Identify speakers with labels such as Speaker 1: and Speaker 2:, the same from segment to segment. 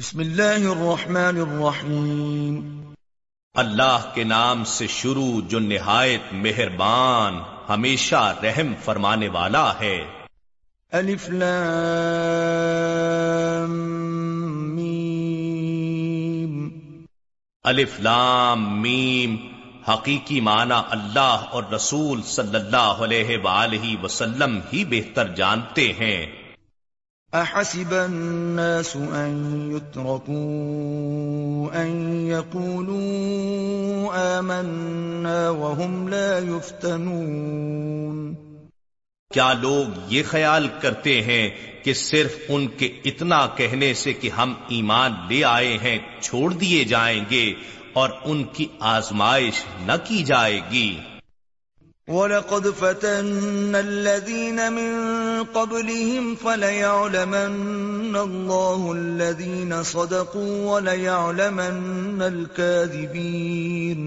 Speaker 1: بسم اللہ الرحمن الرحیم اللہ کے نام سے شروع جو نہایت مہربان ہمیشہ رحم فرمانے والا ہے الف لام میم الف لام میم حقیقی معنی اللہ اور رسول صلی اللہ علیہ وآلہ وسلم ہی بہتر جانتے ہیں الناس يتركوا يقولوا آمنا وهم لا يفتنون کیا لوگ یہ خیال کرتے ہیں کہ صرف ان کے اتنا کہنے سے کہ ہم ایمان لے آئے ہیں چھوڑ دیے جائیں گے اور ان کی آزمائش نہ کی جائے گی وَلَقَدْ فَتَنَّ الَّذِينَ مِنْ قَبْلِهِمْ فَلَيَعْلَمَنَّ اللَّهُ الَّذِينَ صَدَقُوا وَلَيَعْلَمَنَّ الْكَاذِبِينَ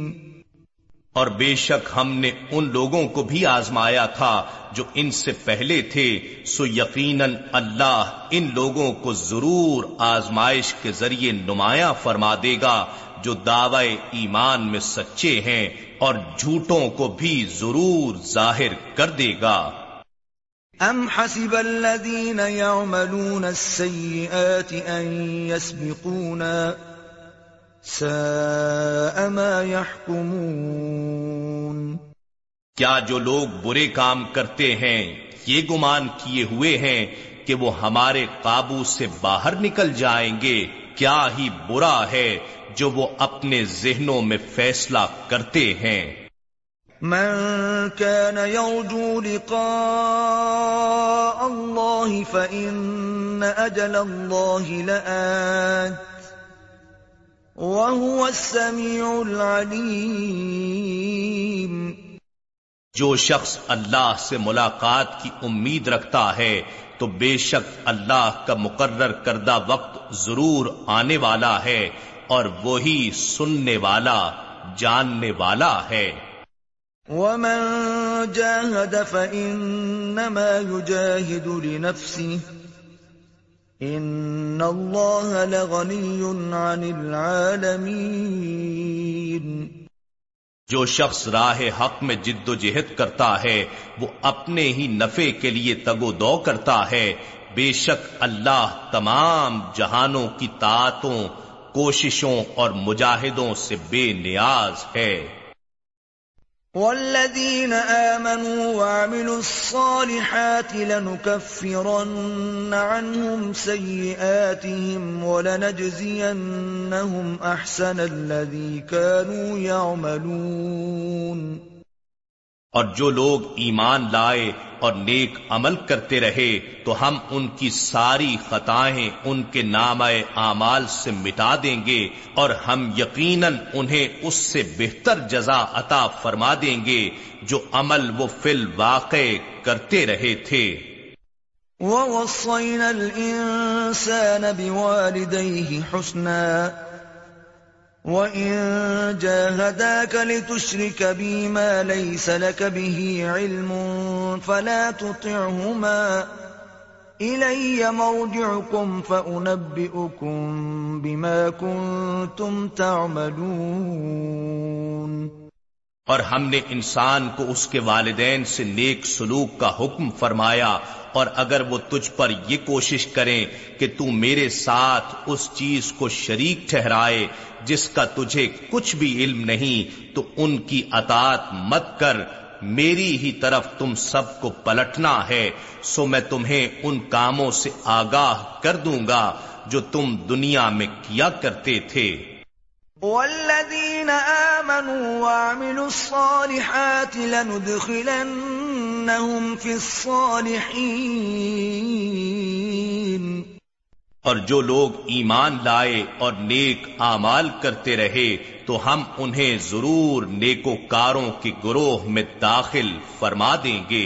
Speaker 1: اور بے شک ہم نے ان لوگوں کو بھی آزمایا تھا جو ان سے پہلے تھے سو یقیناً اللہ ان لوگوں کو ضرور آزمائش کے ذریعے نمایاں فرما دے گا جو دعوی ایمان میں سچے ہیں اور جھوٹوں کو بھی ضرور ظاہر کر دے گا ام حسب ان ساء ما يحكمون کیا جو لوگ برے کام کرتے ہیں یہ گمان کیے ہوئے ہیں کہ وہ ہمارے قابو سے باہر نکل جائیں گے کیا ہی برا ہے جو وہ اپنے ذہنوں میں فیصلہ کرتے ہیں من كان يرجو لقاء الله فإن أجل الله لآت وهو السميع العليم جو شخص اللہ سے ملاقات کی امید رکھتا ہے تو بے شک اللہ کا مقرر کردہ وقت ضرور آنے والا ہے اور وہی سننے والا جاننے والا ہے ومن جاهد فإنما يجاهد لنفسه ان اللہ لغنی عن العالمین جو شخص راہ حق میں جد و جہد کرتا ہے وہ اپنے ہی نفے کے لیے تگ و دو کرتا ہے بے شک اللہ تمام جہانوں کی طاعتوں کوششوں اور مجاہدوں سے بے نیاز ہے والذين آمنوا وعملوا الصالحات لنكفرن عنهم سيئاتهم ولنجزينهم أحسن الذي كانوا يعملون اور جو لوگ ایمان لائے اور نیک عمل کرتے رہے تو ہم ان کی ساری خطائیں ان کے نام اعمال سے مٹا دیں گے اور ہم یقیناً انہیں اس سے بہتر جزا عطا فرما دیں گے جو عمل وہ فی الواقع واقع کرتے رہے تھے وَوَصَّيْنَا الْإِنسَانَ بِوَالِدَيْهِ حُسْنًا وَإِن جَاهَدَاكَ لِتُشْرِكَ بِي مَا لَيْسَ لَكَ بِهِ عِلْمٌ فَلَا تُطِعْهُمَا إِلَيَّ مَرْجِعُكُمْ فنبی بِمَا تم تَعْمَلُونَ اور ہم نے انسان کو اس کے والدین سے نیک سلوک کا حکم فرمایا اور اگر وہ تجھ پر یہ کوشش کریں کہ تُو میرے ساتھ اس چیز کو شریک ٹھہرائے جس کا تجھے کچھ بھی علم نہیں تو ان کی اطاعت مت کر میری ہی طرف تم سب کو پلٹنا ہے سو میں تمہیں ان کاموں سے آگاہ کر دوں گا جو تم دنیا میں کیا کرتے تھے والذی الذين آمنوا وعملوا الصالحات لندخلنهم في الصالحين اور جو لوگ ایمان لائے اور نیک اعمال کرتے رہے تو ہم انہیں ضرور نیکوکاروں کے گروہ میں داخل فرما دیں گے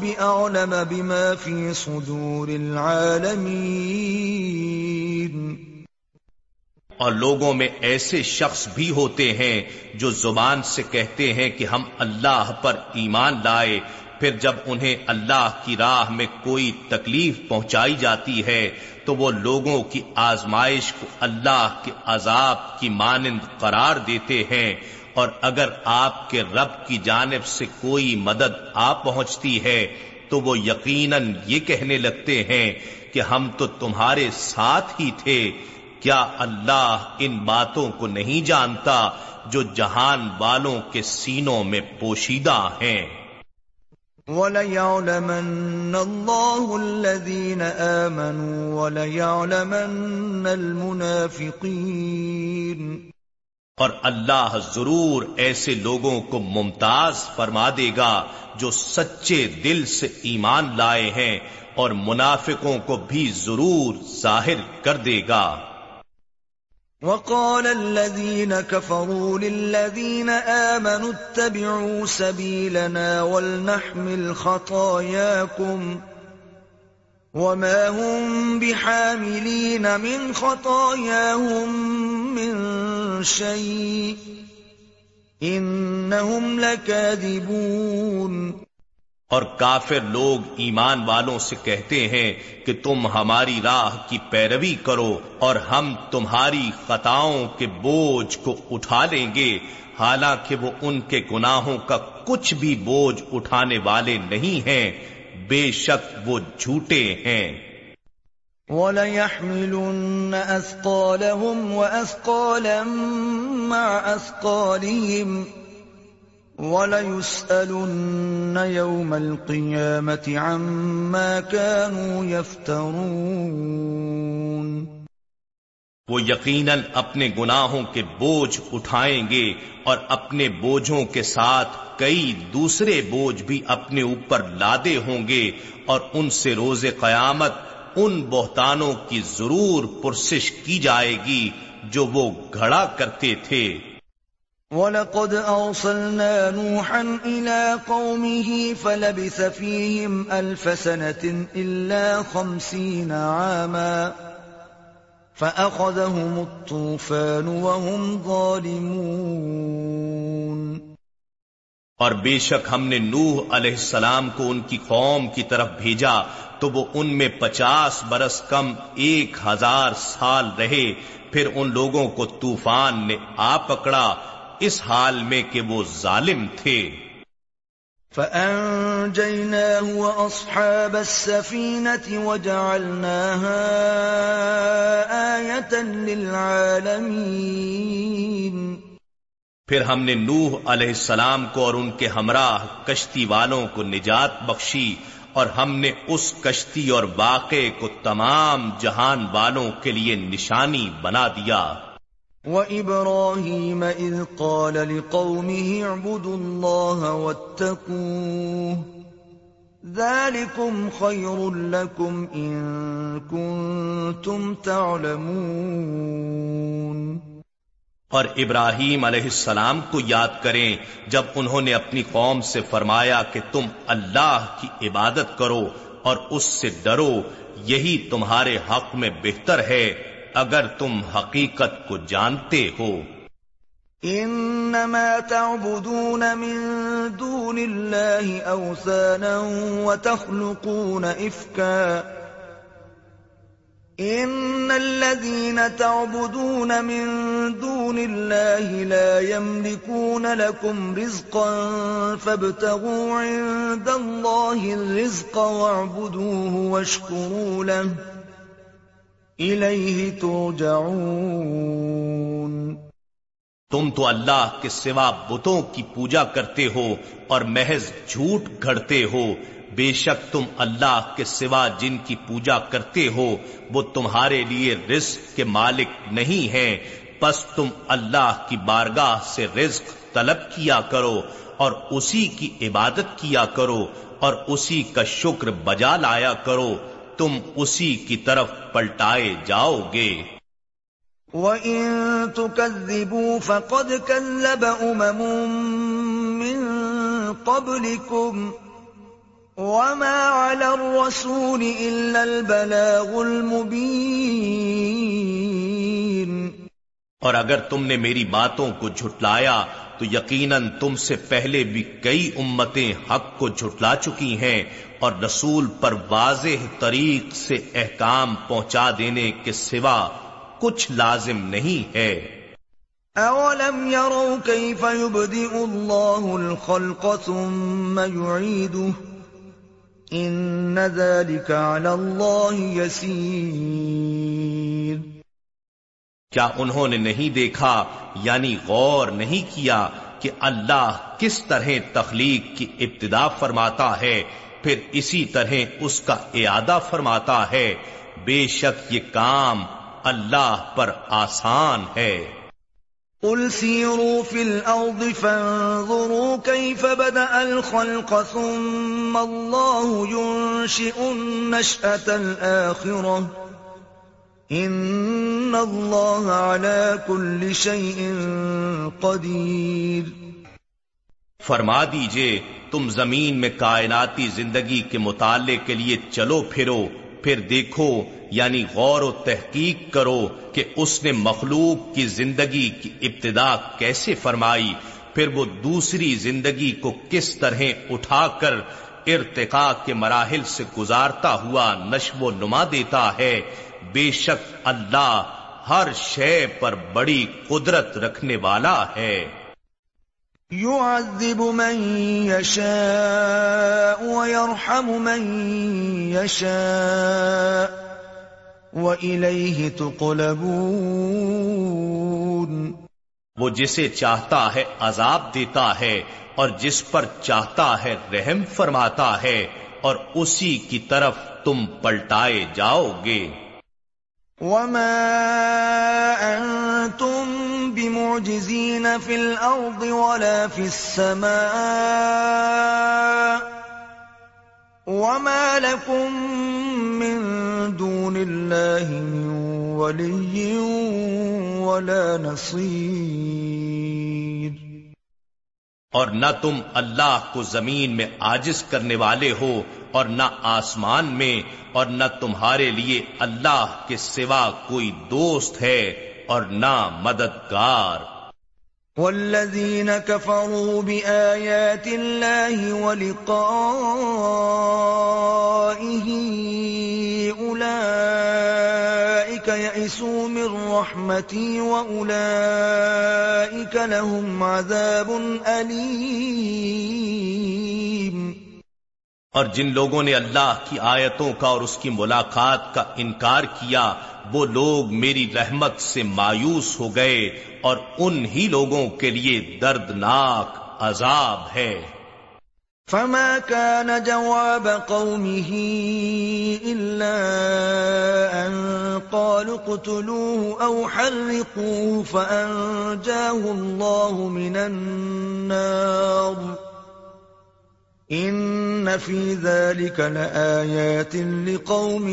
Speaker 1: بما صدور اور لوگوں میں ایسے شخص بھی ہوتے ہیں جو زبان سے کہتے ہیں کہ ہم اللہ پر ایمان لائے پھر جب انہیں اللہ کی راہ میں کوئی تکلیف پہنچائی جاتی ہے تو وہ لوگوں کی آزمائش کو اللہ کے عذاب کی مانند قرار دیتے ہیں اور اگر آپ کے رب کی جانب سے کوئی مدد آ پہنچتی ہے تو وہ یقیناً یہ کہنے لگتے ہیں کہ ہم تو تمہارے ساتھ ہی تھے کیا اللہ ان باتوں کو نہیں جانتا جو جہان والوں کے سینوں میں پوشیدہ ہیں وَلَيَعْلَمَنَّ اللَّهُ اور اللہ ضرور ایسے لوگوں کو ممتاز فرما دے گا جو سچے دل سے ایمان لائے ہیں اور منافقوں کو بھی ضرور ظاہر کر دے گا وقال الذين كفروا للذين آمنوا اتبعوا سبيلنا ولنحمل خطاياكم وما هم بحاملين من من خطاياهم شيء انهم لكاذبون اور کافر لوگ ایمان والوں سے کہتے ہیں کہ تم ہماری راہ کی پیروی کرو اور ہم تمہاری خطاؤں کے بوجھ کو اٹھا لیں گے حالانکہ وہ ان کے گناہوں کا کچھ بھی بوجھ اٹھانے والے نہیں ہیں بے شک وہ جھوٹے ہیں كَانُوا يَفْتَرُونَ وہ یقیناً اپنے گناہوں کے بوجھ اٹھائیں گے اور اپنے بوجھوں کے ساتھ کئی دوسرے بوجھ بھی اپنے اوپر لادے ہوں گے اور ان سے روز قیامت ان بہتانوں کی ضرور پرسش کی جائے گی جو وہ گھڑا کرتے تھے وَلَقَدْ أَوْصَلْنَا نُوحًا إِلَىٰ قَوْمِهِ فَلَبِثَ فِيهِمْ أَلْفَ سَنَةٍ إِلَّا خَمْسِينَ عَامًا فَأَخَذَهُمُ الطُّوفَانُ وَهُمْ ظَالِمُونَ اور بے شک ہم نے نوح علیہ السلام کو ان کی قوم کی طرف بھیجا تو وہ ان میں پچاس برس کم ایک ہزار سال رہے پھر ان لوگوں کو طوفان نے آ پکڑا اس حال میں کہ وہ ظالم تھے فَأَنجَيْنَاهُ وَأَصْحَابَ السَّفِينَةِ وَجَعَلْنَاهَا آيَةً لِلْعَالَمِينَ پھر ہم نے نوح علیہ السلام کو اور ان کے ہمراہ کشتی والوں کو نجات بخشی اور ہم نے اس کشتی اور واقعے کو تمام جہان والوں کے لیے نشانی بنا دیا وَإِبْرَاهِيمَ إِذْ قَالَ لِقَوْمِهِ اعْبُدُوا اللَّهَ وَاتَّقُوهُ ذَلِكُمْ خَيْرٌ لَكُمْ إِن كُنتُمْ تَعْلَمُونَ اور ابراہیم علیہ السلام کو یاد کریں جب انہوں نے اپنی قوم سے فرمایا کہ تم اللہ کی عبادت کرو اور اس سے ڈرو یہی تمہارے حق میں بہتر ہے اگر تم حقیقت کو جانتے ہو انما تعبدون من دون اللہ وتخلقون افکا ان الذين تعبدون من دون الله لا يملكون لكم رزقا فابتغوا عند الله الرزق واعبدوه واشكروا له اليه ترجعون تم تو اللہ کے سوا بتوں کی پوجا کرتے ہو اور محض جھوٹ گھڑتے ہو بے شک تم اللہ کے سوا جن کی پوجا کرتے ہو وہ تمہارے لیے رزق کے مالک نہیں ہیں پس تم اللہ کی بارگاہ سے رزق طلب کیا کرو اور اسی کی عبادت کیا کرو اور اسی کا شکر بجا لایا کرو تم اسی کی طرف پلٹائے جاؤ گے وَإِن تُكَذِّبُوا فَقَدْ أُمَمٌ مِّن قَبْلِكُمْ وما على الرسول إلا البلاغ المبين اور اگر تم نے میری باتوں کو جھٹلایا تو یقیناً تم سے پہلے بھی کئی امتیں حق کو جھٹلا چکی ہیں اور رسول پر واضح طریق سے احکام پہنچا دینے کے سوا کچھ لازم نہیں ہے اولم يروا كيف يبدئ الخلق ثم يعيده ان ذلك على الله يسير کیا انہوں نے نہیں دیکھا یعنی غور نہیں کیا کہ اللہ کس طرح تخلیق کی ابتدا فرماتا ہے پھر اسی طرح اس کا اعادہ فرماتا ہے بے شک یہ کام اللہ پر آسان ہے قل سیروا فی الارض فانظروا کیف بدأ الخلق ثم اللہ ينشئ النشأة الآخرة ان اللہ على كل شيء قدیر فرما دیجئے تم زمین میں کائناتی زندگی کے مطالعے کے لیے چلو پھرو پھر دیکھو یعنی غور و تحقیق کرو کہ اس نے مخلوق کی زندگی کی ابتدا کیسے فرمائی پھر وہ دوسری زندگی کو کس طرح اٹھا کر ارتقاء کے مراحل سے گزارتا ہوا نشو و نما دیتا ہے بے شک اللہ ہر شے پر بڑی قدرت رکھنے والا ہے يعذب من يشاء ويرحم من يشاء وإليه تقلبون وہ جسے چاہتا ہے عذاب دیتا ہے اور جس پر چاہتا ہے رحم فرماتا ہے اور اسی کی طرف تم پلٹائے جاؤ گے وما انتم بمعجزين في في الأرض ولا السماء وما لكم من الله من ولي ولا نصير اور نہ تم اللہ کو زمین میں آجز کرنے والے ہو اور نہ آسمان میں اور نہ تمہارے لیے اللہ کے سوا کوئی دوست ہے اور نہ مددگار والذین کفروا بآیات اللہ ولقائه اولئیک یئسوا من رحمتی واولئیک لهم عذاب علیم اور جن لوگوں نے اللہ کی آیتوں کا اور اس کی ملاقات کا انکار کیا وہ لوگ میری رحمت سے مایوس ہو گئے اور ان ہی لوگوں کے لیے دردناک عذاب ہے فما كان جواب قومه إلا أن قالوا قتلوه أو حرقوه فأنجاه الله من النار لقوم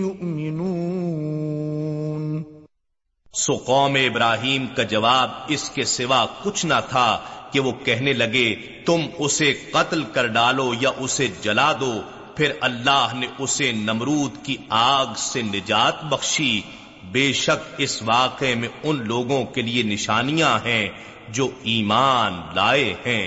Speaker 1: يؤمنون سو قوم ابراہیم کا جواب اس کے سوا کچھ نہ تھا کہ وہ کہنے لگے تم اسے قتل کر ڈالو یا اسے جلا دو پھر اللہ نے اسے نمرود کی آگ سے نجات بخشی بے شک اس واقعے میں ان لوگوں کے لیے نشانیاں ہیں جو ایمان لائے ہیں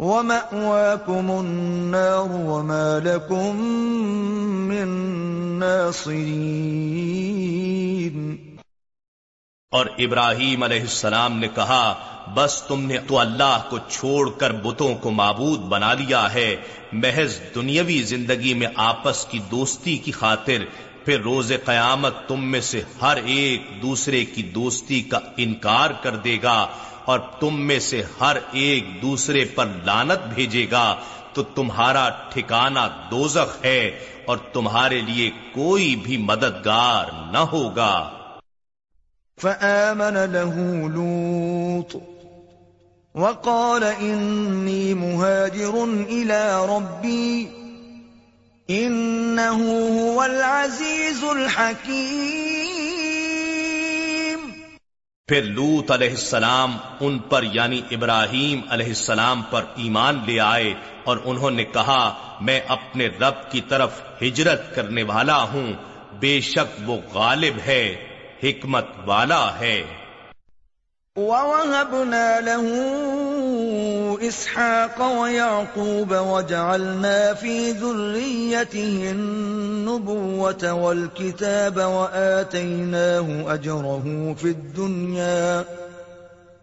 Speaker 1: اور ابراہیم علیہ السلام نے کہا بس تم نے تو اللہ کو چھوڑ کر بتوں کو معبود بنا لیا ہے محض دنیاوی زندگی میں آپس کی دوستی کی خاطر پھر روز قیامت تم میں سے ہر ایک دوسرے کی دوستی کا انکار کر دے گا اور تم میں سے ہر ایک دوسرے پر لانت بھیجے گا تو تمہارا ٹھکانہ دوزخ ہے اور تمہارے لیے کوئی بھی مددگار نہ ہوگا فآمن له لوط وقال انی انہری الى ربی هو العزیز الحکیم پھر لوت علیہ السلام ان پر یعنی ابراہیم علیہ السلام پر ایمان لے آئے اور انہوں نے کہا میں اپنے رب کی طرف ہجرت کرنے والا ہوں بے شک وہ غالب ہے حکمت والا ہے وَوَهَبْنَا لَهُ إِسْحَاقَ وَيَعْقُوبَ وَجَعَلْنَا فِي ذُرِّيَّتِهِ النُّبُوَّةَ وَالْكِتَابَ وَآتَيْنَاهُ أَجْرَهُ فِي الدُّنْيَا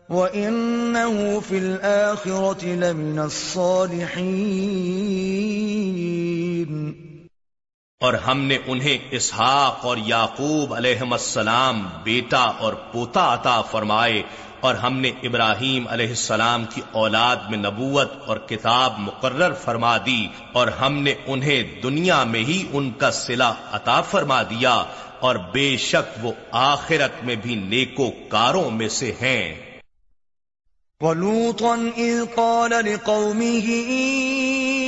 Speaker 1: وَإِنَّهُ فِي الْآخِرَةِ لَمِنَ الصَّالِحِينَ اور ہم نے انہیں اسحاق اور یاقوب علیہ السلام بیٹا اور پوتا عطا فرمائے اور ہم نے ابراہیم علیہ السلام کی اولاد میں نبوت اور کتاب مقرر فرما دی اور ہم نے انہیں دنیا میں ہی ان کا سلا عطا فرما دیا اور بے شک وہ آخرت میں بھی نیکو کاروں میں سے ہیں لِقَوْمِهِ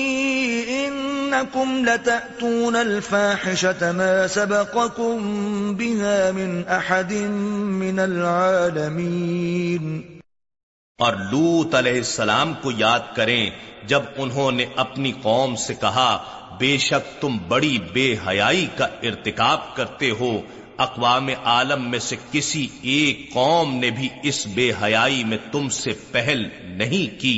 Speaker 1: إنكم لتأتون الفاحشة ما سبقكم بها من أحد من العالمين اور لوت علیہ السلام کو یاد کریں جب انہوں نے اپنی قوم سے کہا بے شک تم بڑی بے حیائی کا ارتکاب کرتے ہو اقوام عالم میں سے کسی ایک قوم نے بھی اس بے حیائی میں تم سے پہل نہیں کی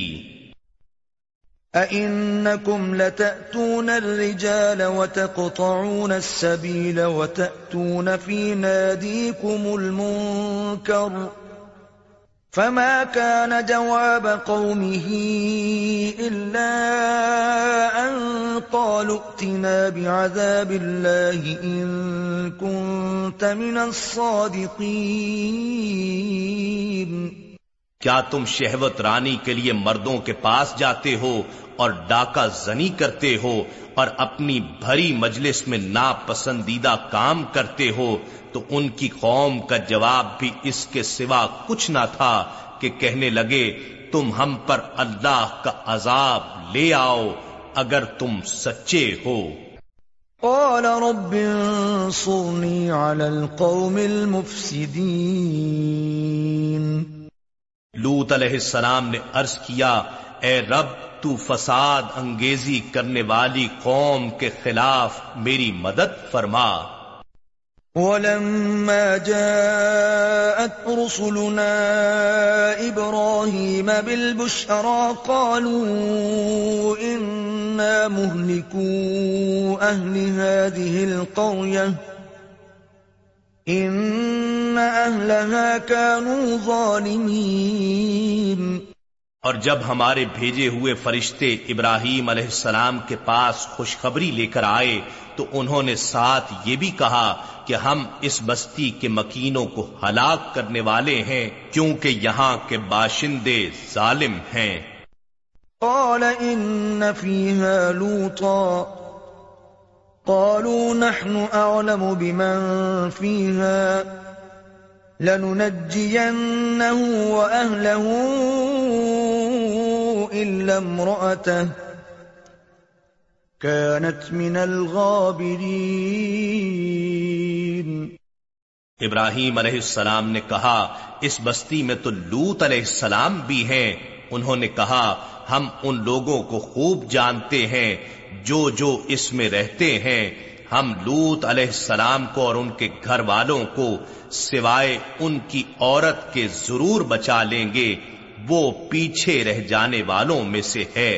Speaker 1: أَإِنَّكُمْ لَتَأْتُونَ الرِّجَالَ وَتَقْطَعُونَ السَّبِيلَ وَتَأْتُونَ فِي نَادِيكُمُ الْمُنْكَرُ فَمَا كَانَ جَوَابَ قَوْمِهِ إِلَّا أَنْ قَالُوا اْتِنَا بِعَذَابِ اللَّهِ إِن كُنْتَ مِنَ الصَّادِقِينَ کیا تم شہوت رانی کے لیے مردوں کے پاس جاتے ہو اور ڈاکہ زنی کرتے ہو اور اپنی بھری مجلس میں ناپسندیدہ کام کرتے ہو تو ان کی قوم کا جواب بھی اس کے سوا کچھ نہ تھا کہ کہنے لگے تم ہم پر اللہ کا عذاب لے آؤ اگر تم سچے ہو قال رب القوم لوت علیہ السلام نے عرض کیا اے رب تو فساد انگیزی کرنے والی قوم کے خلاف میری مدد فرما ولما جاءت رسلنا اب بالبشرى میں بل بشرا أهل مہنی کو دل کو ان ظالمین اور جب ہمارے بھیجے ہوئے فرشتے ابراہیم علیہ السلام کے پاس خوشخبری لے کر آئے تو انہوں نے ساتھ یہ بھی کہا کہ ہم اس بستی کے مکینوں کو ہلاک کرنے والے ہیں کیونکہ یہاں کے باشندے ظالم ہیں قال ان قالوا نحن أعلم بمن فيها لننجينه وأهله إلا امرأته كانت من الغابرين ابراہیم علیہ السلام نے کہا اس بستی میں تو لوت علیہ السلام بھی ہیں انہوں نے کہا ہم ان لوگوں کو خوب جانتے ہیں جو جو اس میں رہتے ہیں ہم لوت علیہ السلام کو اور ان کے گھر والوں کو سوائے ان کی عورت کے ضرور بچا لیں گے وہ پیچھے رہ جانے والوں میں سے ہے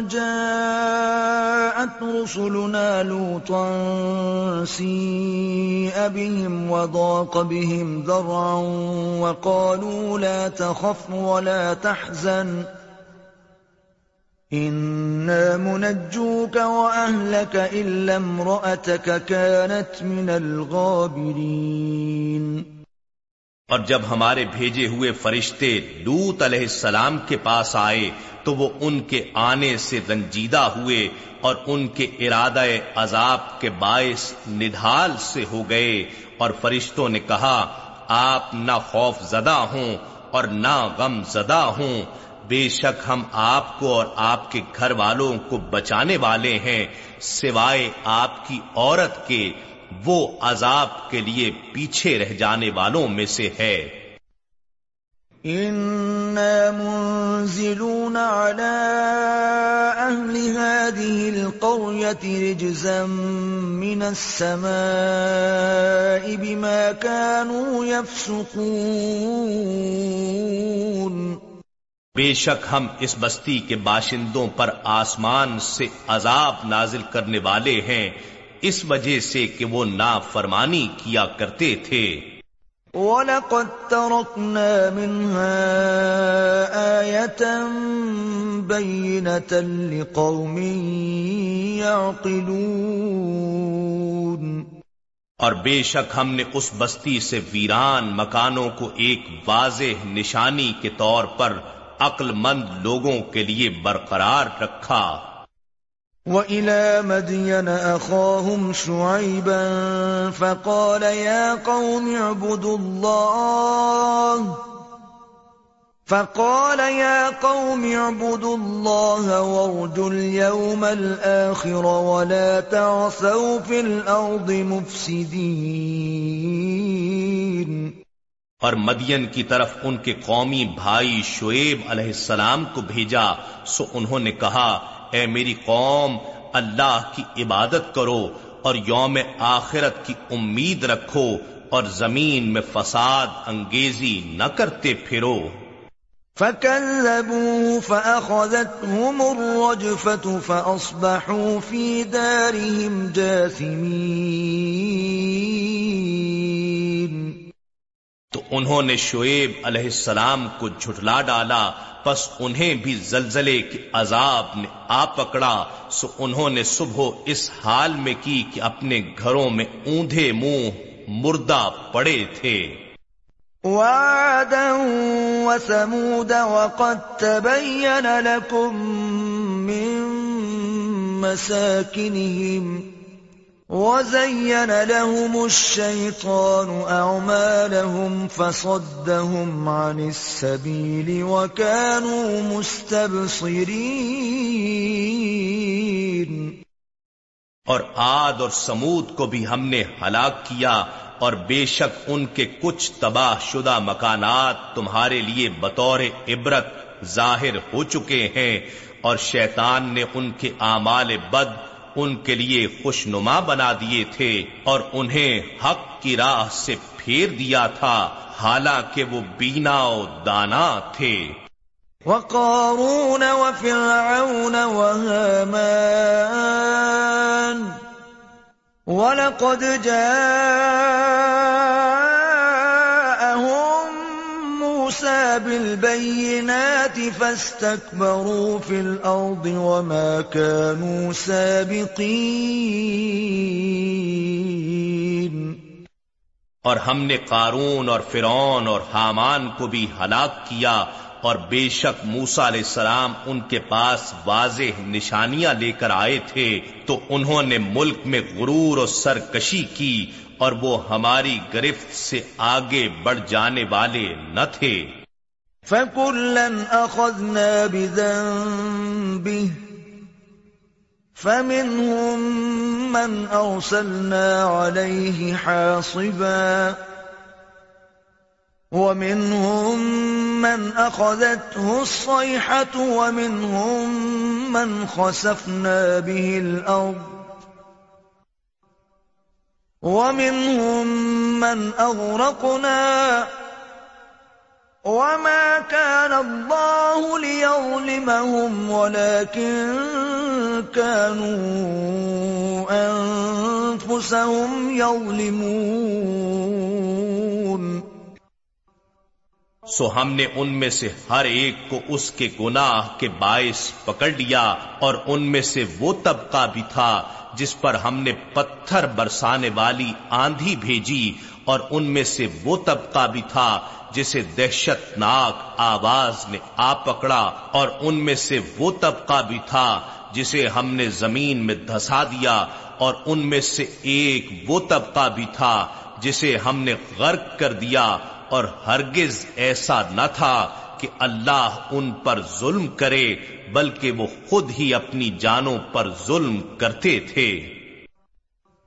Speaker 1: جاءت رسلنا لوطا سيئ بهم وضاق بهم ذرعا وقالوا لا تخف ولا تحزن إنا منجوك وأهلك إلا امرأتك كانت من الغابرين اور جب ہمارے بھیجے ہوئے فرشتے لوت علیہ السلام کے پاس آئے تو وہ ان کے آنے سے رنجیدہ ہوئے اور ان کے ارادہ عذاب کے باعث ندھال سے ہو گئے اور فرشتوں نے کہا آپ نہ خوف زدہ ہوں اور نہ غم زدہ ہوں بے شک ہم آپ کو اور آپ کے گھر والوں کو بچانے والے ہیں سوائے آپ کی عورت کے وہ عذاب کے لیے پیچھے رہ جانے والوں میں سے ہے بے شک ہم اس بستی کے باشندوں پر آسمان سے عذاب نازل کرنے والے ہیں اس وجہ سے کہ وہ نافرمانی کیا کرتے تھے وَلَقَدْ تَرَكْنَا مِنْهَا آيَةً بَيِّنَةً لِقَوْمٍ يَعْقِلُونَ اور بے شک ہم نے اس بستی سے ویران مکانوں کو ایک واضح نشانی کے طور پر عقل مند لوگوں کے لیے برقرار رکھا وإلى مدين أخاهم شعيبا فقال يا قوم اعبدوا الله فقال يا قوم اعبدوا الله وارجوا اليوم الآخر ولا تعسوا في الأرض مفسدين اور مدین کی طرف ان کے قومی بھائی شعیب علیہ السلام کو بھیجا سو انہوں نے کہا اے میری قوم اللہ کی عبادت کرو اور یوم آخرت کی امید رکھو اور زمین میں فساد انگیزی نہ کرتے پھرو في دارهم جاثمين تو انہوں نے شعیب علیہ السلام کو جھٹلا ڈالا پس انہیں بھی زلزلے کے عذاب نے آ پکڑا سو انہوں نے صبح اس حال میں کی کہ اپنے گھروں میں اوندھے منہ مردہ پڑے تھے لكم من مساكنهم وَزَيَّنَ لَهُمُ الشَّيْطَانُ أَعْمَالَهُمْ فَصَدَّهُمْ عَنِ السَّبِيلِ وَكَانُوا مُسْتَبْصِرِينَ اور آد اور سمود کو بھی ہم نے ہلاک کیا اور بے شک ان کے کچھ تباہ شدہ مکانات تمہارے لیے بطور عبرت ظاہر ہو چکے ہیں اور شیطان نے ان کے اعمال بد ان کے لیے خوش نما بنا دیے تھے اور انہیں حق کی راہ سے پھیر دیا تھا حالانکہ وہ بینا و دانا تھے وقارون وفرعون ولقد جاء اور ہم نے قارون اور فرعون اور حامان کو بھی ہلاک کیا اور بے شک موسا علیہ السلام ان کے پاس واضح نشانیاں لے کر آئے تھے تو انہوں نے ملک میں غرور اور سرکشی کی اور وہ ہماری گرفت سے آگے بڑھ جانے والے نہ تھے فَكُلًا أَخَذْنَا بِذَنبِ فَمِنْهُمْ مَنْ أَرْسَلْنَا عَلَيْهِ حَاصِبًا وَمِنْهُم مَّنْ أَخَذَتْهُ الصَّيْحَةُ وَمِنْهُم مَّنْ خَسَفْنَا بِهِ الْأَرْضَ وَمِنْهُم مَّنْ أَغْرَقْنَا بِهِ وما كان الله ليظلمهم ولكن كانوا أنفسهم يظلمون سو ہم نے ان میں سے ہر ایک کو اس کے گناہ کے باعث پکڑ لیا اور ان میں سے وہ طبقہ بھی تھا جس پر ہم نے پتھر برسانے والی آندھی بھیجی اور ان میں سے وہ طبقہ بھی تھا جسے دہشت ناک آواز نے آ پکڑا اور ان میں سے وہ طبقہ بھی تھا جسے ہم نے زمین میں دھسا دیا اور ان میں سے ایک وہ طبقہ بھی تھا جسے ہم نے غرق کر دیا اور ہرگز ایسا نہ تھا کہ اللہ ان پر ظلم کرے بلکہ وہ خود ہی اپنی جانوں پر ظلم کرتے تھے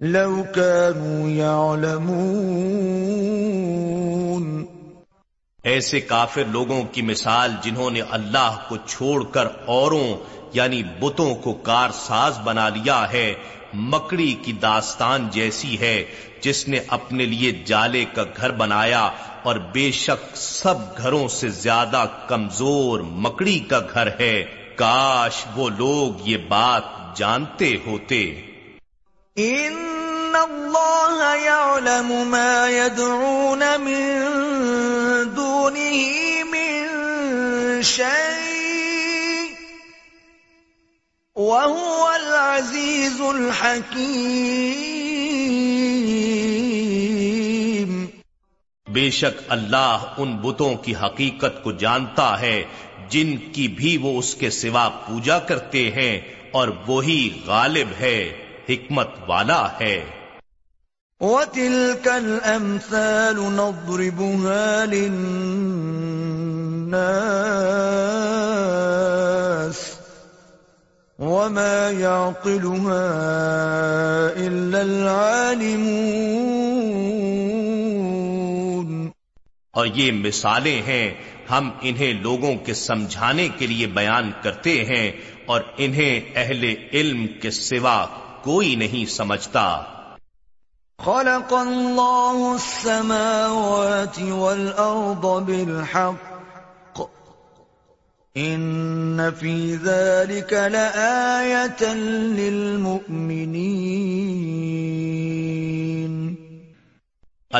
Speaker 1: لو كانوا يعلمون ایسے کافر لوگوں کی مثال جنہوں نے اللہ کو چھوڑ کر اوروں یعنی بتوں کو کار ساز بنا لیا ہے مکڑی کی داستان جیسی ہے جس نے اپنے لیے جالے کا گھر بنایا اور بے شک سب گھروں سے زیادہ کمزور مکڑی کا گھر ہے کاش وہ لوگ یہ بات جانتے ہوتے بے شک اللہ ان بتوں کی حقیقت کو جانتا ہے جن کی بھی وہ اس کے سوا پوجا کرتے ہیں اور وہی غالب ہے حکمت والا ہے اور یہ مثالیں ہیں ہم انہیں لوگوں کے سمجھانے کے لیے بیان کرتے ہیں اور انہیں اہل علم کے سوا کوئی نہیں سمجھتا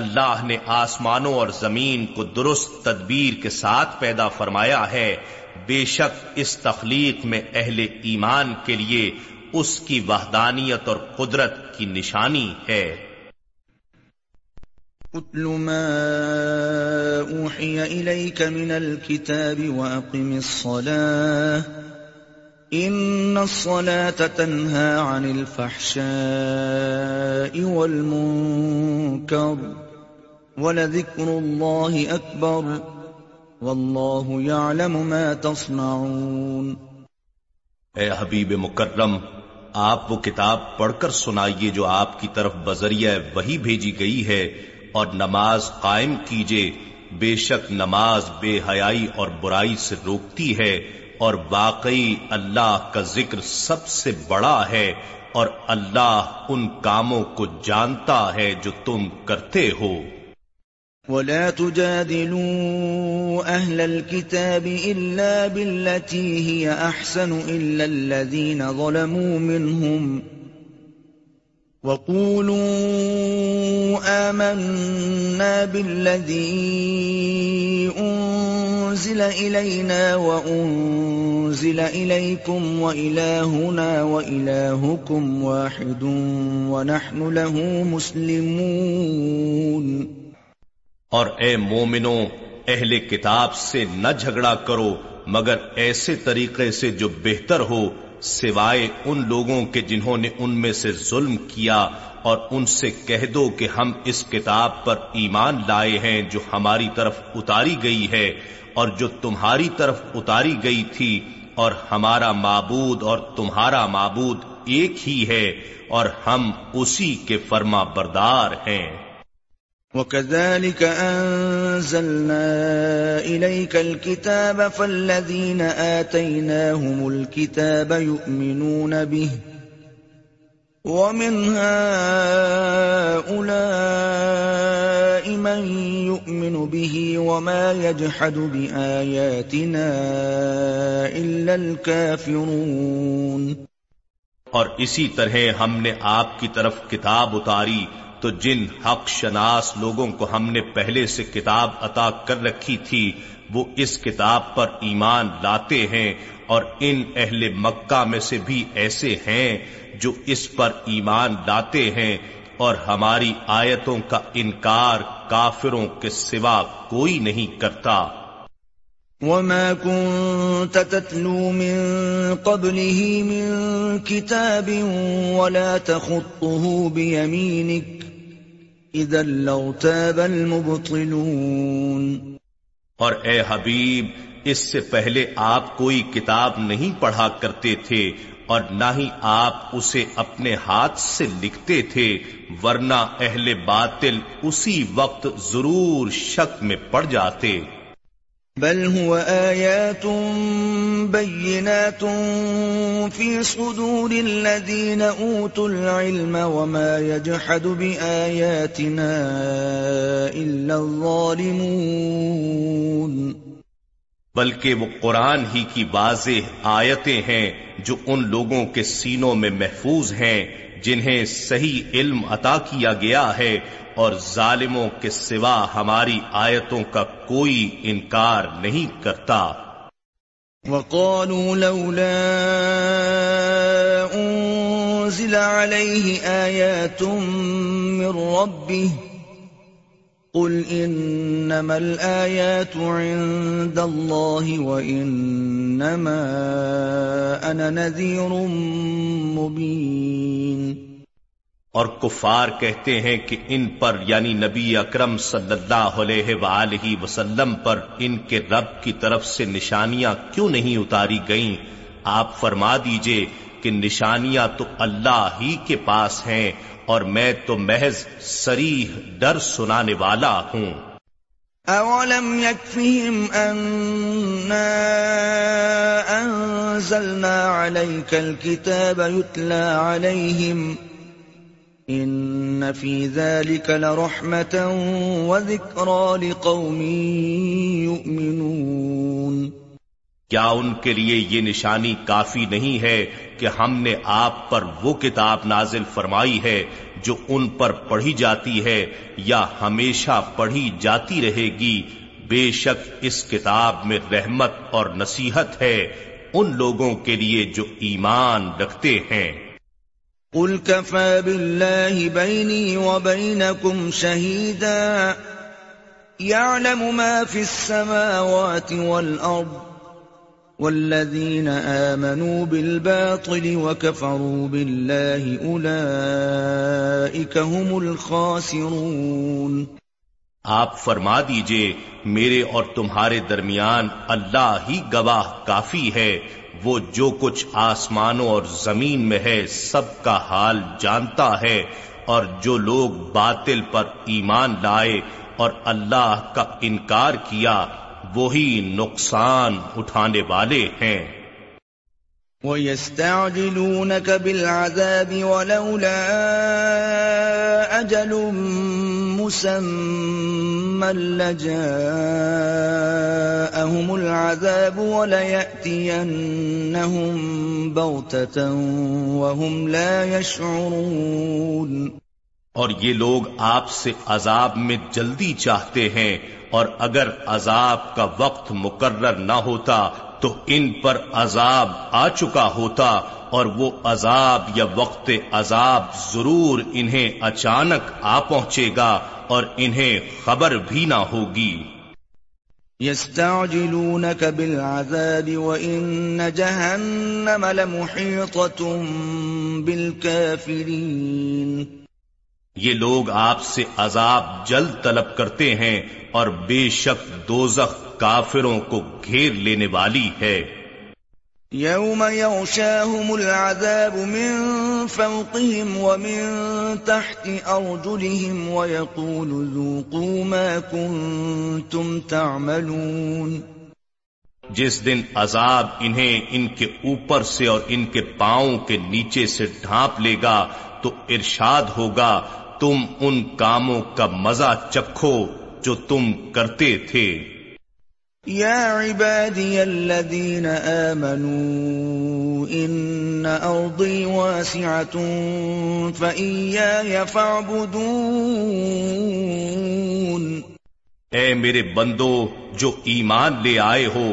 Speaker 1: اللہ نے آسمانوں اور زمین کو درست تدبیر کے ساتھ پیدا فرمایا ہے بے شک اس تخلیق میں اہل ایمان کے لیے اس کی وحدانیت اور قدرت کی نشانی ہے ما اوحی الیک من الكتاب واقم الصلاة ان الصلاة تنہا عن الفحشاء والمنکر ولذکر اللہ اکبر ما تصنعون اے حبیب مکرم آپ وہ کتاب پڑھ کر سنائیے جو آپ کی طرف بذریعہ وہی بھیجی گئی ہے اور نماز قائم کیجیے بے شک نماز بے حیائی اور برائی سے روکتی ہے اور واقعی اللہ کا ذکر سب سے بڑا ہے اور اللہ ان کاموں کو جانتا ہے جو تم کرتے ہو ولا تجادلوا اهل الكتاب الا بالتي هي احسن الا الذين ظلموا منهم وقولوا آمنا بالذي انزل الينا وانزل اليكم والهنا والهكم واحد ونحن له مسلمون اور اے مومنو اہل کتاب سے نہ جھگڑا کرو مگر ایسے طریقے سے جو بہتر ہو سوائے ان لوگوں کے جنہوں نے ان میں سے ظلم کیا اور ان سے کہہ دو کہ ہم اس کتاب پر ایمان لائے ہیں جو ہماری طرف اتاری گئی ہے اور جو تمہاری طرف اتاری گئی تھی اور ہمارا معبود اور تمہارا معبود ایک ہی ہے اور ہم اسی کے فرما بردار ہیں وكذلك أنزلنا إليك الكتاب فالذين آتيناهم الكتاب يؤمنون به ومن هؤلاء من يؤمن به وما يجحد بآياتنا إلا الكافرون اور اسی طرح ہم نے آپ کی طرف کتاب اتاری تو جن حق شناس لوگوں کو ہم نے پہلے سے کتاب عطا کر رکھی تھی وہ اس کتاب پر ایمان لاتے ہیں اور ان اہل مکہ میں سے بھی ایسے ہیں جو اس پر ایمان لاتے ہیں اور ہماری آیتوں کا انکار کافروں کے سوا کوئی نہیں کرتا وما كنت تتلو من من قبله كتاب ولا تخطه بيمينك المبطلون اور اے حبیب اس سے پہلے آپ کوئی کتاب نہیں پڑھا کرتے تھے اور نہ ہی آپ اسے اپنے ہاتھ سے لکھتے تھے ورنہ اہل باطل اسی وقت ضرور شک میں پڑ جاتے بل هو آيات بينات في صدور الذين أوتوا العلم وما يجحد بآياتنا إلا الظالمون بلکہ وہ قرآن ہی کی واضح آیتیں ہیں جو ان لوگوں کے سینوں میں محفوظ ہیں جنہیں صحیح علم عطا کیا گیا ہے اور ظالموں کے سوا ہماری آیتوں کا کوئی انکار نہیں کرتا انزل عليه تم من ربه اور کفار کہتے ہیں کہ ان پر یعنی نبی اکرم صلی اللہ علیہ وآلہ وسلم پر ان کے رب کی طرف سے نشانیاں کیوں نہیں اتاری گئیں آپ فرما دیجئے کہ نشانیاں تو اللہ ہی کے پاس ہیں اور میں تو محض سریح ڈر سنانے والا ہوں اولم يكفهم اننا انزلنا عليك الكتاب يتلى عليهم ان في ذلك لرحمه وذكرى لقوم يؤمنون کیا ان کے لیے یہ نشانی کافی نہیں ہے کہ ہم نے آپ پر وہ کتاب نازل فرمائی ہے جو ان پر پڑھی جاتی ہے یا ہمیشہ پڑھی جاتی رہے گی بے شک اس کتاب میں رحمت اور نصیحت ہے ان لوگوں کے لیے جو ایمان رکھتے ہیں قل ما السماوات والذين آمنوا بالباطل وكفروا بالله أولئك هم الخاسرون آپ فرما دیجئے میرے اور تمہارے درمیان اللہ ہی گواہ کافی ہے وہ جو کچھ آسمانوں اور زمین میں ہے سب کا حال جانتا ہے اور جو لوگ باطل پر ایمان لائے اور اللہ کا انکار کیا وہی نقصان اٹھانے والے ہیں وَيَسْتَعْجِلُونَكَ بِالْعَذَابِ وَلَوْلَا أَجَلٌ مُسَمَّا لَجَاءَهُمُ الْعَذَابُ وَلَيَأْتِيَنَّهُمْ بَغْتَةً وَهُمْ لَا يَشْعُرُونَ اور یہ لوگ آپ سے عذاب میں جلدی چاہتے ہیں اور اگر عذاب کا وقت مقرر نہ ہوتا تو ان پر عذاب آ چکا ہوتا اور وہ عذاب یا وقت عذاب ضرور انہیں اچانک آ پہنچے گا اور انہیں خبر بھی نہ ہوگی يستعجلونك بالعذاب وإن جهنم لمحيطة بالكافرين یہ لوگ آپ سے عذاب جلد طلب کرتے ہیں اور بے شک دوزخ کافروں کو گھیر لینے والی ہے العذاب من ومن تحت ما کنتم تعملون جس دن عذاب انہیں ان کے اوپر سے اور ان کے پاؤں کے نیچے سے ڈھانپ لے گا تو ارشاد ہوگا تم ان کاموں کا مزہ چکھو جو تم کرتے تھے آمنوا اے میرے بندو جو ایمان لے آئے ہو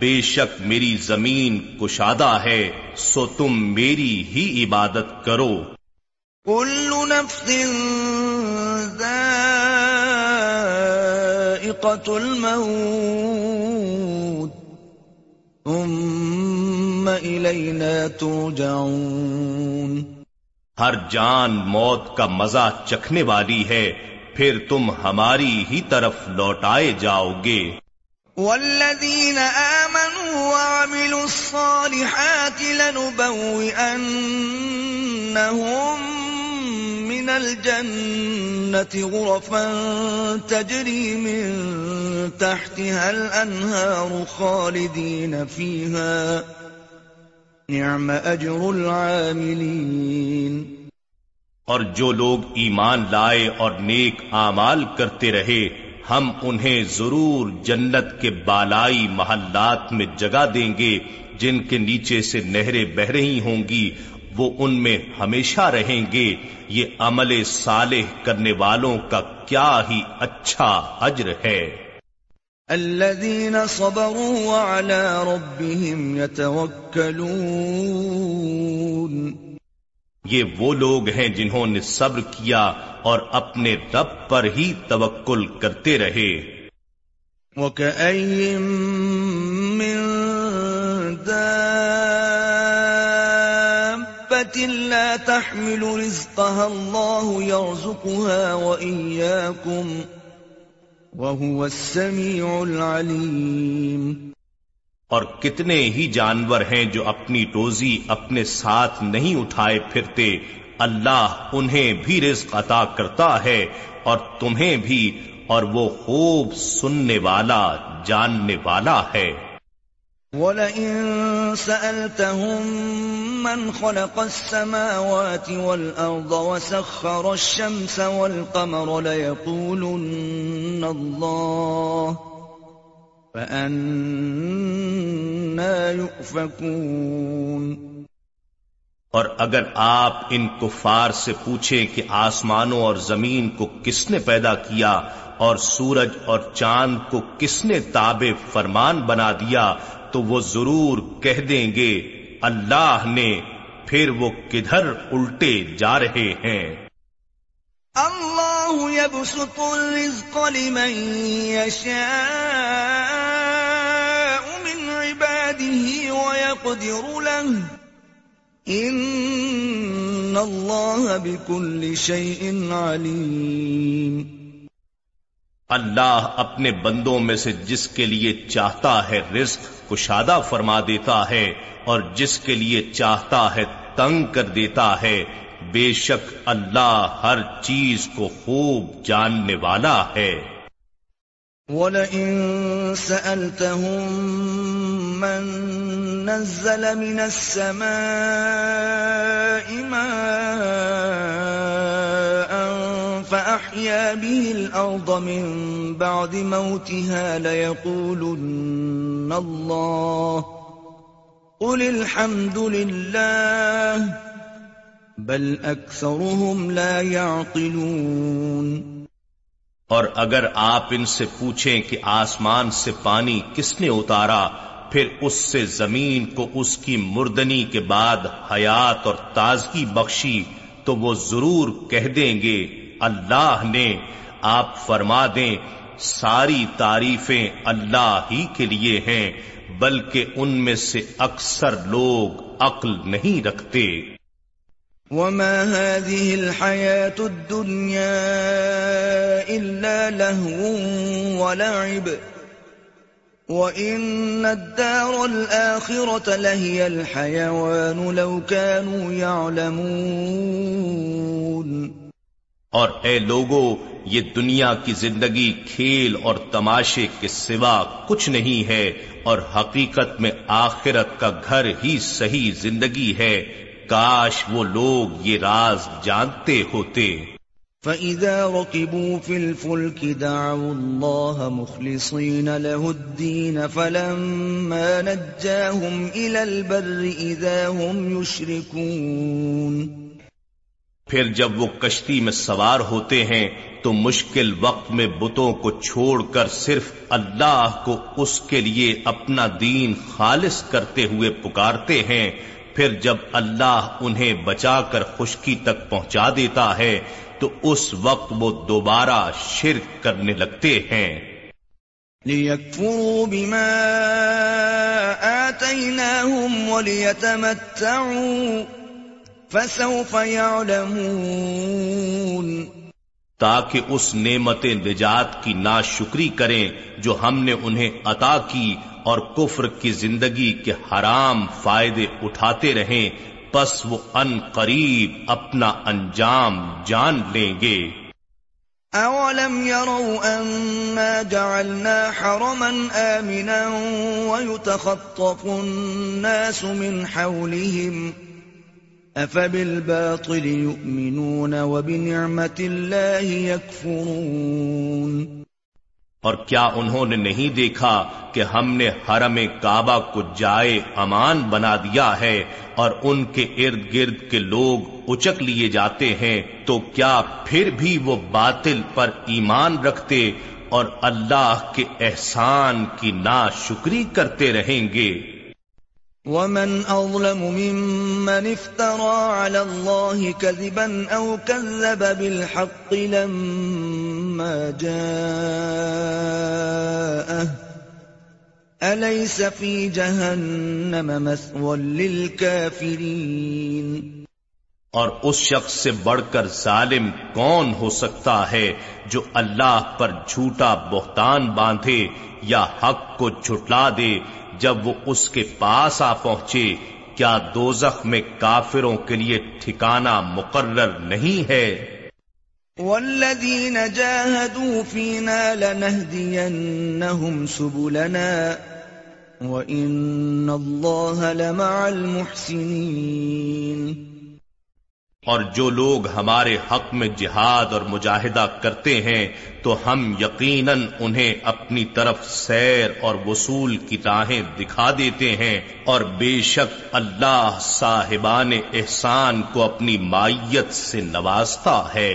Speaker 1: بے شک میری زمین کشادہ ہے سو تم میری ہی عبادت کرو كل نفس ذائقة الموت ثم إلينا ترجعون ہر جان موت کا مزہ چکھنے والی ہے پھر تم ہماری ہی طرف لوٹائے جاؤ گے والذین آمنوا وعملوا الصالحات لنبوئنهم من الجنة غرفا تجري من تحتها الأنهار خالدين فيها نعم أجر العاملين اور جو لوگ ایمان لائے اور نیک اعمال کرتے رہے ہم انہیں ضرور جنت کے بالائی محلات میں جگہ دیں گے جن کے نیچے سے نہریں بہ رہی ہوں گی وہ ان میں ہمیشہ رہیں گے یہ عمل صالح کرنے والوں کا کیا ہی اچھا اجر ہے صبروا دینا ربهم يتوكلون یہ وہ لوگ ہیں جنہوں نے صبر کیا اور اپنے رب پر ہی توکل کرتے رہے اوکے لا تحمل رزقها الله يرزقها وإياكم وهو السميع العليم اور کتنے ہی جانور ہیں جو اپنی روزی اپنے ساتھ نہیں اٹھائے پھرتے اللہ انہیں بھی رزق عطا کرتا ہے اور تمہیں بھی اور وہ خوب سننے والا جاننے والا ہے وَلَئِن سَأَلْتَهُمْ مَنْ خَلَقَ السَّمَاوَاتِ وَالْأَرْضَ وَسَخَّرَ الشَّمْسَ وَالْقَمَرَ لَيَقُولُنَّ اللَّهُ فَأَنَّا يُؤْفَكُونَ اور اگر آپ ان کفار سے پوچھیں کہ آسمانوں اور زمین کو کس نے پیدا کیا اور سورج اور چاند کو کس نے تابع فرمان بنا دیا تو وہ ضرور کہہ دیں گے اللہ نے پھر وہ کدھر الٹے جا رہے ہیں اللہ يبسط الرزق لمن يشاء من عباده ويقدر له ان اللہ بكل شيء علیم اللہ اپنے بندوں میں سے جس کے لیے چاہتا ہے رزق کشادہ فرما دیتا ہے اور جس کے لیے چاہتا ہے تنگ کر دیتا ہے بے شک اللہ ہر چیز کو خوب جاننے والا ہے وَلَئِن مِنَ السَّمَاءِ مَاءً أحيا به الأرض من بعد موتها ليقولن الله قل الحمد لله بل أكثرهم لا يعقلون اور اگر آپ ان سے پوچھیں کہ آسمان سے پانی کس نے اتارا پھر اس سے زمین کو اس کی مردنی کے بعد حیات اور تازگی بخشی تو وہ ضرور کہہ دیں گے اللہ نے آپ فرما دیں ساری تعریفیں اللہ ہی کے لیے ہیں بلکہ ان میں سے اکثر لوگ عقل نہیں رکھتے وما هذه الحياة الدنيا إلا لهو ولعب وإن الدار الآخرة لهي الحيوان لو كانوا يعلمون اور اے لوگو یہ دنیا کی زندگی کھیل اور تماشے کے سوا کچھ نہیں ہے اور حقیقت میں آخرت کا گھر ہی صحیح زندگی ہے کاش وہ لوگ یہ راز جانتے ہوتے فَإِذَا رَكِبُوا فِي الْفُلْكِ دَعُوا اللَّهَ مُخْلِصِينَ لَهُ الدِّينَ فَلَمَّا نَجَّاهُمْ إِلَى الْبَرِّ إِذَا هُمْ يُشْرِكُونَ پھر جب وہ کشتی میں سوار ہوتے ہیں تو مشکل وقت میں بتوں کو چھوڑ کر صرف اللہ کو اس کے لیے اپنا دین خالص کرتے ہوئے پکارتے ہیں پھر جب اللہ انہیں بچا کر خشکی تک پہنچا دیتا ہے تو اس وقت وہ دوبارہ شرک کرنے لگتے ہیں فسوف يعلمون تاکہ اس نعمت نجات کی ناشکری کریں جو ہم نے انہیں عطا کی اور کفر کی زندگی کے حرام فائدے اٹھاتے رہیں پس وہ ان قریب اپنا انجام جان لیں گے اولم يروا انما جعلنا حرما امنا ويتخطف الناس من حولهم يؤمنون يكفرون اور کیا انہوں نے نہیں دیکھا کہ ہم نے حرم کعبہ کو جائے امان بنا دیا ہے اور ان کے ارد گرد کے لوگ اچک لیے جاتے ہیں تو کیا پھر بھی وہ باطل پر ایمان رکھتے اور اللہ کے احسان کی ناشکری کرتے رہیں گے ومن اظلم ممن افترى على الله كذبا او كذب بالحق لما جاءه اليس في جهنم مثوى للكافرين اور اس شخص سے بڑھ کر ظالم کون ہو سکتا ہے جو اللہ پر جھوٹا بہتان باندھے یا حق کو جھٹلا دے جب وہ اس کے پاس آ پہنچے کیا دوزخ میں کافروں کے لیے ٹھکانہ مقرر نہیں ہے والذین جاہدوا فینا لنہدینہم سبلنا وَإِنَّ اللَّهَ لَمَعَ الْمُحْسِنِينَ اور جو لوگ ہمارے حق میں جہاد اور مجاہدہ کرتے ہیں تو ہم یقیناً انہیں اپنی طرف سیر اور وصول کی راہیں دکھا دیتے ہیں اور بے شک اللہ صاحبان احسان کو اپنی مائیت سے نوازتا ہے